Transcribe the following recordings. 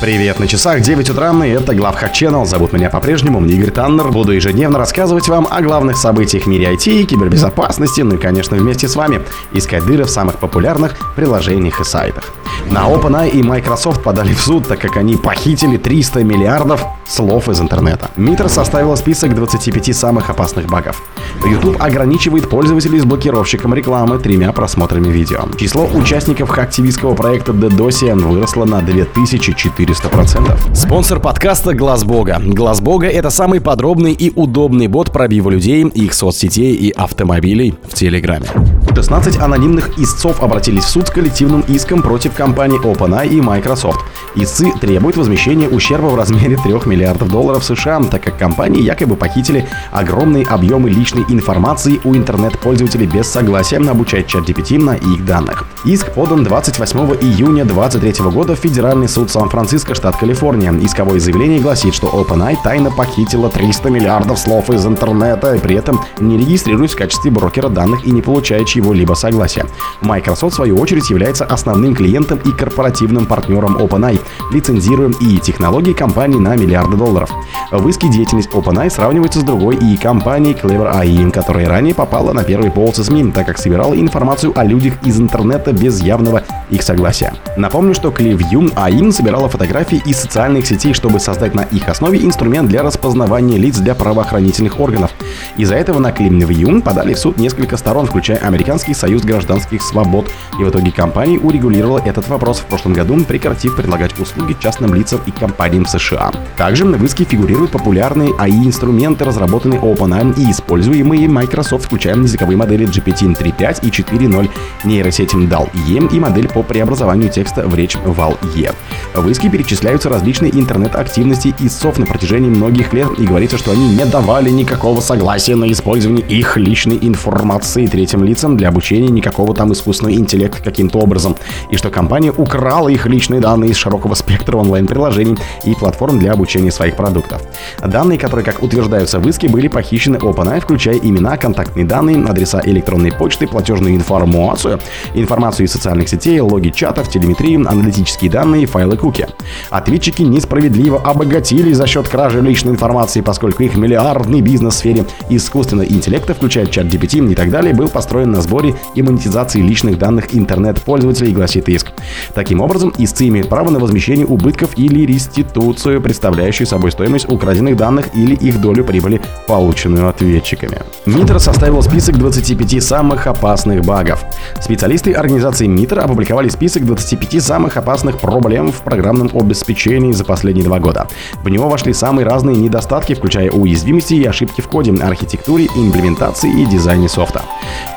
Привет, на часах 9 утра, и это Главхак Channel. Зовут меня по-прежнему Игорь Таннер. Буду ежедневно рассказывать вам о главных событиях в мире IT кибербезопасности, ну и, конечно, вместе с вами искать дыры в самых популярных приложениях и сайтах. На OpenAI и Microsoft подали в суд, так как они похитили 300 миллиардов слов из интернета. Митр составила список 25 самых опасных багов. YouTube ограничивает пользователей с блокировщиком рекламы тремя просмотрами видео. Число участников хактивистского проекта DDoS выросло на 2400%. Спонсор подкаста Глаз Бога. Глаз Бога это самый подробный и удобный бот пробива людей, их соцсетей и автомобилей в Телеграме. 16 анонимных истцов обратились в суд с коллективным иском против компаний OpenAI и Microsoft. Истцы требуют возмещения ущерба в размере 3 миллиардов долларов США, так как компании якобы похитили огромные объемы личной информации у интернет-пользователей без согласия обучать чат GPT на их данных. Иск подан 28 июня 2023 года в Федеральный суд Сан-Франциско, штат Калифорния. Исковое заявление гласит, что OpenAI тайно похитила 300 миллиардов слов из интернета и при этом не регистрируясь в качестве брокера данных и не получая чьего-либо согласия. Microsoft, в свою очередь, является основным клиентом и корпоративным партнером OpenAI, лицензируем и технологии компании на миллиарды долларов. В иске деятельность OpenAI сравнивается с другой и компанией Clever AI, которая ранее попала на первый полосы СМИ, так как собирала информацию о людях из интернета без явного их согласия. Напомню, что Clearview AI собирала фотографии из социальных сетей, чтобы создать на их основе инструмент для распознавания лиц для правоохранительных органов. Из-за этого на Clearview подали в суд несколько сторон, включая Американский союз гражданских свобод, и в итоге компания урегулировала этот вопрос в прошлом году, прекратив предлагать услуги частным лицам и компаниям США. Также в иске фигурируют популярные AI-инструменты, разработанные OpenAI и используемые Microsoft, включая языковые модели GPT-3.5 и 4.0, нейросеть DAL-E и модель по преобразованию текста в речь VAL-E. В иске перечисляются различные интернет-активности истцов на протяжении многих лет и говорится, что они не давали никакого согласия на использование их личной информации третьим лицам для обучения никакого там искусственного интеллекта каким-то образом, и что компания украла их личные данные из широкого спектра онлайн-приложений и платформ для обучения своих продуктов. Данные, которые, как утверждаются в иске, были похищены OpenAI, включая имена, контактные данные, адреса электронной почты, платежную информацию, информацию из социальных сетей, логи чатов, телеметрии, аналитические данные, файлы куки. Ответчики несправедливо обогатили за счет кражи личной информации, поскольку их миллиардный бизнес в сфере искусственного интеллекта, включая чат GPT и так далее, был построен на сборе и монетизации личных данных интернет-пользователей, гласит иск. Таким образом, истцы имеют право на возмещение убытков или реституцию, представляющую собой стоимость украденных данных или их долю прибыли, полученную ответчиками. МИТР составил список 25 самых опасных багов. Специалисты организации МИТР опубликовали список 25 самых опасных проблем в программном обеспечении за последние два года. В него вошли самые разные недостатки, включая уязвимости и ошибки в коде, архитектуре, имплементации и дизайне софта.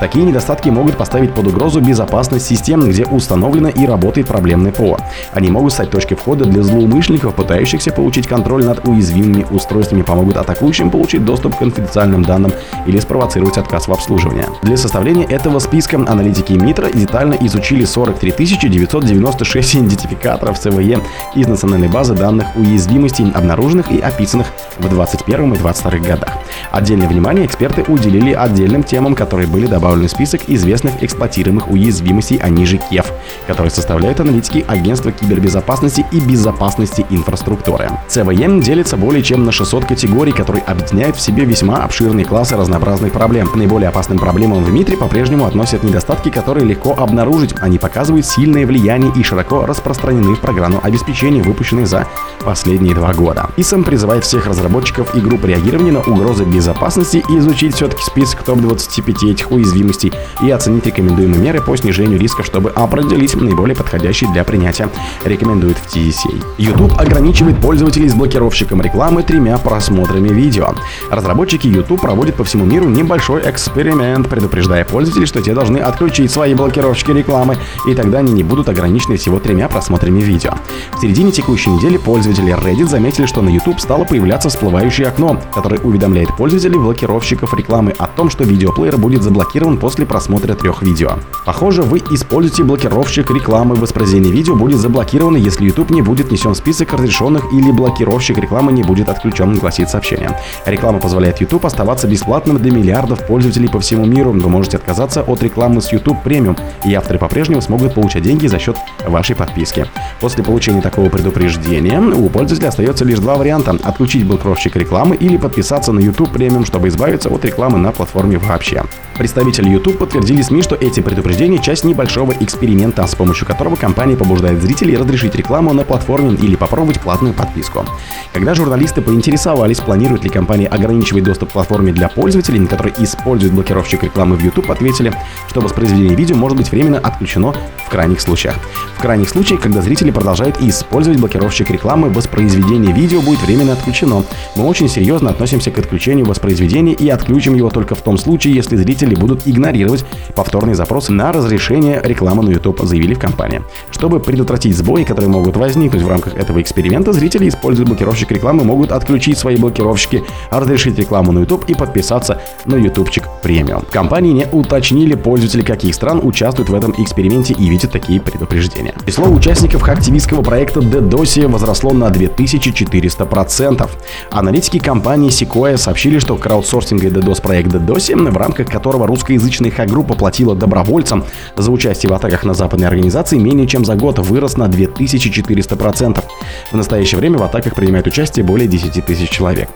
Такие недостатки могут поставить под угрозу безопасность систем, где установлено и работает проблемное ПО. Они могут стать точкой входа для злоумышленников, пытающихся получить контроль над уязвимыми устройствами, помогут атакующим получить доступ к конфиденциальным данным или спровоцировать отказ в обслуживании. Для составления этого списка аналитики МИТРа детально изучили 43 996 идентификаторов ЦВЕ из национальной базы данных уязвимостей, обнаруженных и описанных в 2021 и 2022 годах. Отдельное внимание эксперты уделили отдельным темам, которые были добавлены в список известных эксплуатируемых уязвимостей, они же КЕФ, которые составляют аналитики Агентства кибербезопасности и безопасности инфраструктуры. ЦВЕ делится более чем на 600 категорий, которые объединяют в себе весьма обширные классы разнообразных проблем. К наиболее опасным проблемам в МИТРе по-прежнему относят недостатки, которые легко обнаружить. Они показывают сильное влияние и широко распространены в программу обеспечения, выпущенной за последние два года. ИСМ призывает всех разработчиков и групп реагирования на угрозы безопасности изучить все-таки список топ-25 этих уязвимостей и оценить рекомендуемые меры по снижению риска, чтобы определить наиболее подходящие для принятия, рекомендует в TSA. YouTube ограничивает пользователей с блокировщиком рекламы тремя просмотрами видео. Разработчики YouTube проводят по всему миру небольшой эксперимент, предупреждая пользователей, что те должны отключить свои блокировщики рекламы, и тогда они не будут ограничены всего тремя просмотрами видео. В середине текущей недели пользователи Reddit заметили, что на YouTube стало появляться всплывающее окно, которое уведомляет пользователей блокировщиков рекламы о том, что видеоплеер будет заблокирован после просмотра трех видео. Похоже, вы используете блокировщик рекламы. Воспроизведение видео будет заблокировано, если YouTube не будет внесен в список разрешенных или блокировщик рекламы не будет отключен, гласит сообщение. Реклама позволяет YouTube оставаться бесплатным для миллиардов пользователей по всему миру. Вы можете отказаться от рекламы с YouTube Premium, и авторы по-прежнему смогут получать деньги за счет вашей подписки. После получения такого предупреждения у пользователя остается лишь два варианта. Отключить блокировщик рекламы или подписаться на YouTube премиум, чтобы избавиться от рекламы на платформе вообще. Представители YouTube подтвердили СМИ, что эти предупреждения – часть небольшого эксперимента, с помощью которого компания побуждает зрителей разрешить рекламу на платформе или попробовать платную подписку. Когда журналисты поинтересовались, планирует ли компания ограничивать доступ к платформе для пользователей, которые используют блокировщик рекламы в YouTube, ответили, что воспроизведение видео может быть временно отключено в крайних случаях. В крайних случаях, когда зрители продолжают использовать блокировщик рекламы, воспроизведение видео будет временно отключено. Мы очень серьезно относимся к отключению воспроизведения и отключим его только в том случае, если зрители будут игнорировать повторные запросы на разрешение рекламы на YouTube, заявили в компании. Чтобы предотвратить сбои, которые могут возникнуть в рамках этого эксперимента, зрители, используя блокировщик рекламы, могут отключить свои блокировщики, разрешить рекламу на YouTube и подписаться на YouTubeчик премиум. Компании не уточнили пользователи каких стран участвуют в этом эксперименте и видят такие предупреждения. Число участников активистского проекта DDoS возросло на 2400%. Аналитики компании Sequoia сообщили, что краудсорсинговый DDoS проект DDoS, в рамках которого русскоязычная хак-группа платила добровольцам за участие в атаках на западные организации, менее чем за год вырос на 2400%. В настоящее время в атаках принимают участие более 10 тысяч человек.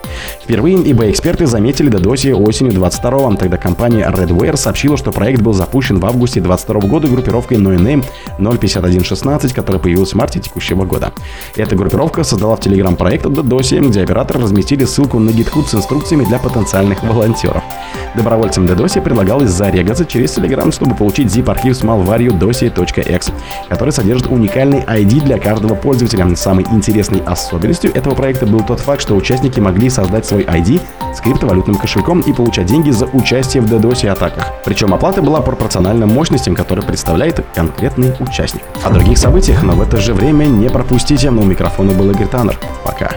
Впервые eBay-эксперты заметили DDoS осенью 22 тогда компания Redware сообщила, что проект был запущен в августе 22 года группировкой NoName 05116, которая появилась в марте текущего года. Эта группировка создала в Telegram проект DDoS, где операторы разместили ссылку на GitHub с инструкциями для потенциальных волонтеров. Добровольцам DDoS предлагалось зарегаться через Telegram, чтобы получить zip-архив с малварью dossier.x, который содержит уникальный ID для каждого пользователя. Самой интересной особенностью этого проекта был тот факт, что участники могли создать свой ID с криптовалютным кошельком и получать деньги за участие в DDoS атаках. Причем оплата была пропорциональна мощностям, которые представляет конкретный участник. О других событиях, но в это же время не пропустите. У микрофона был Игорь Таннер. Пока.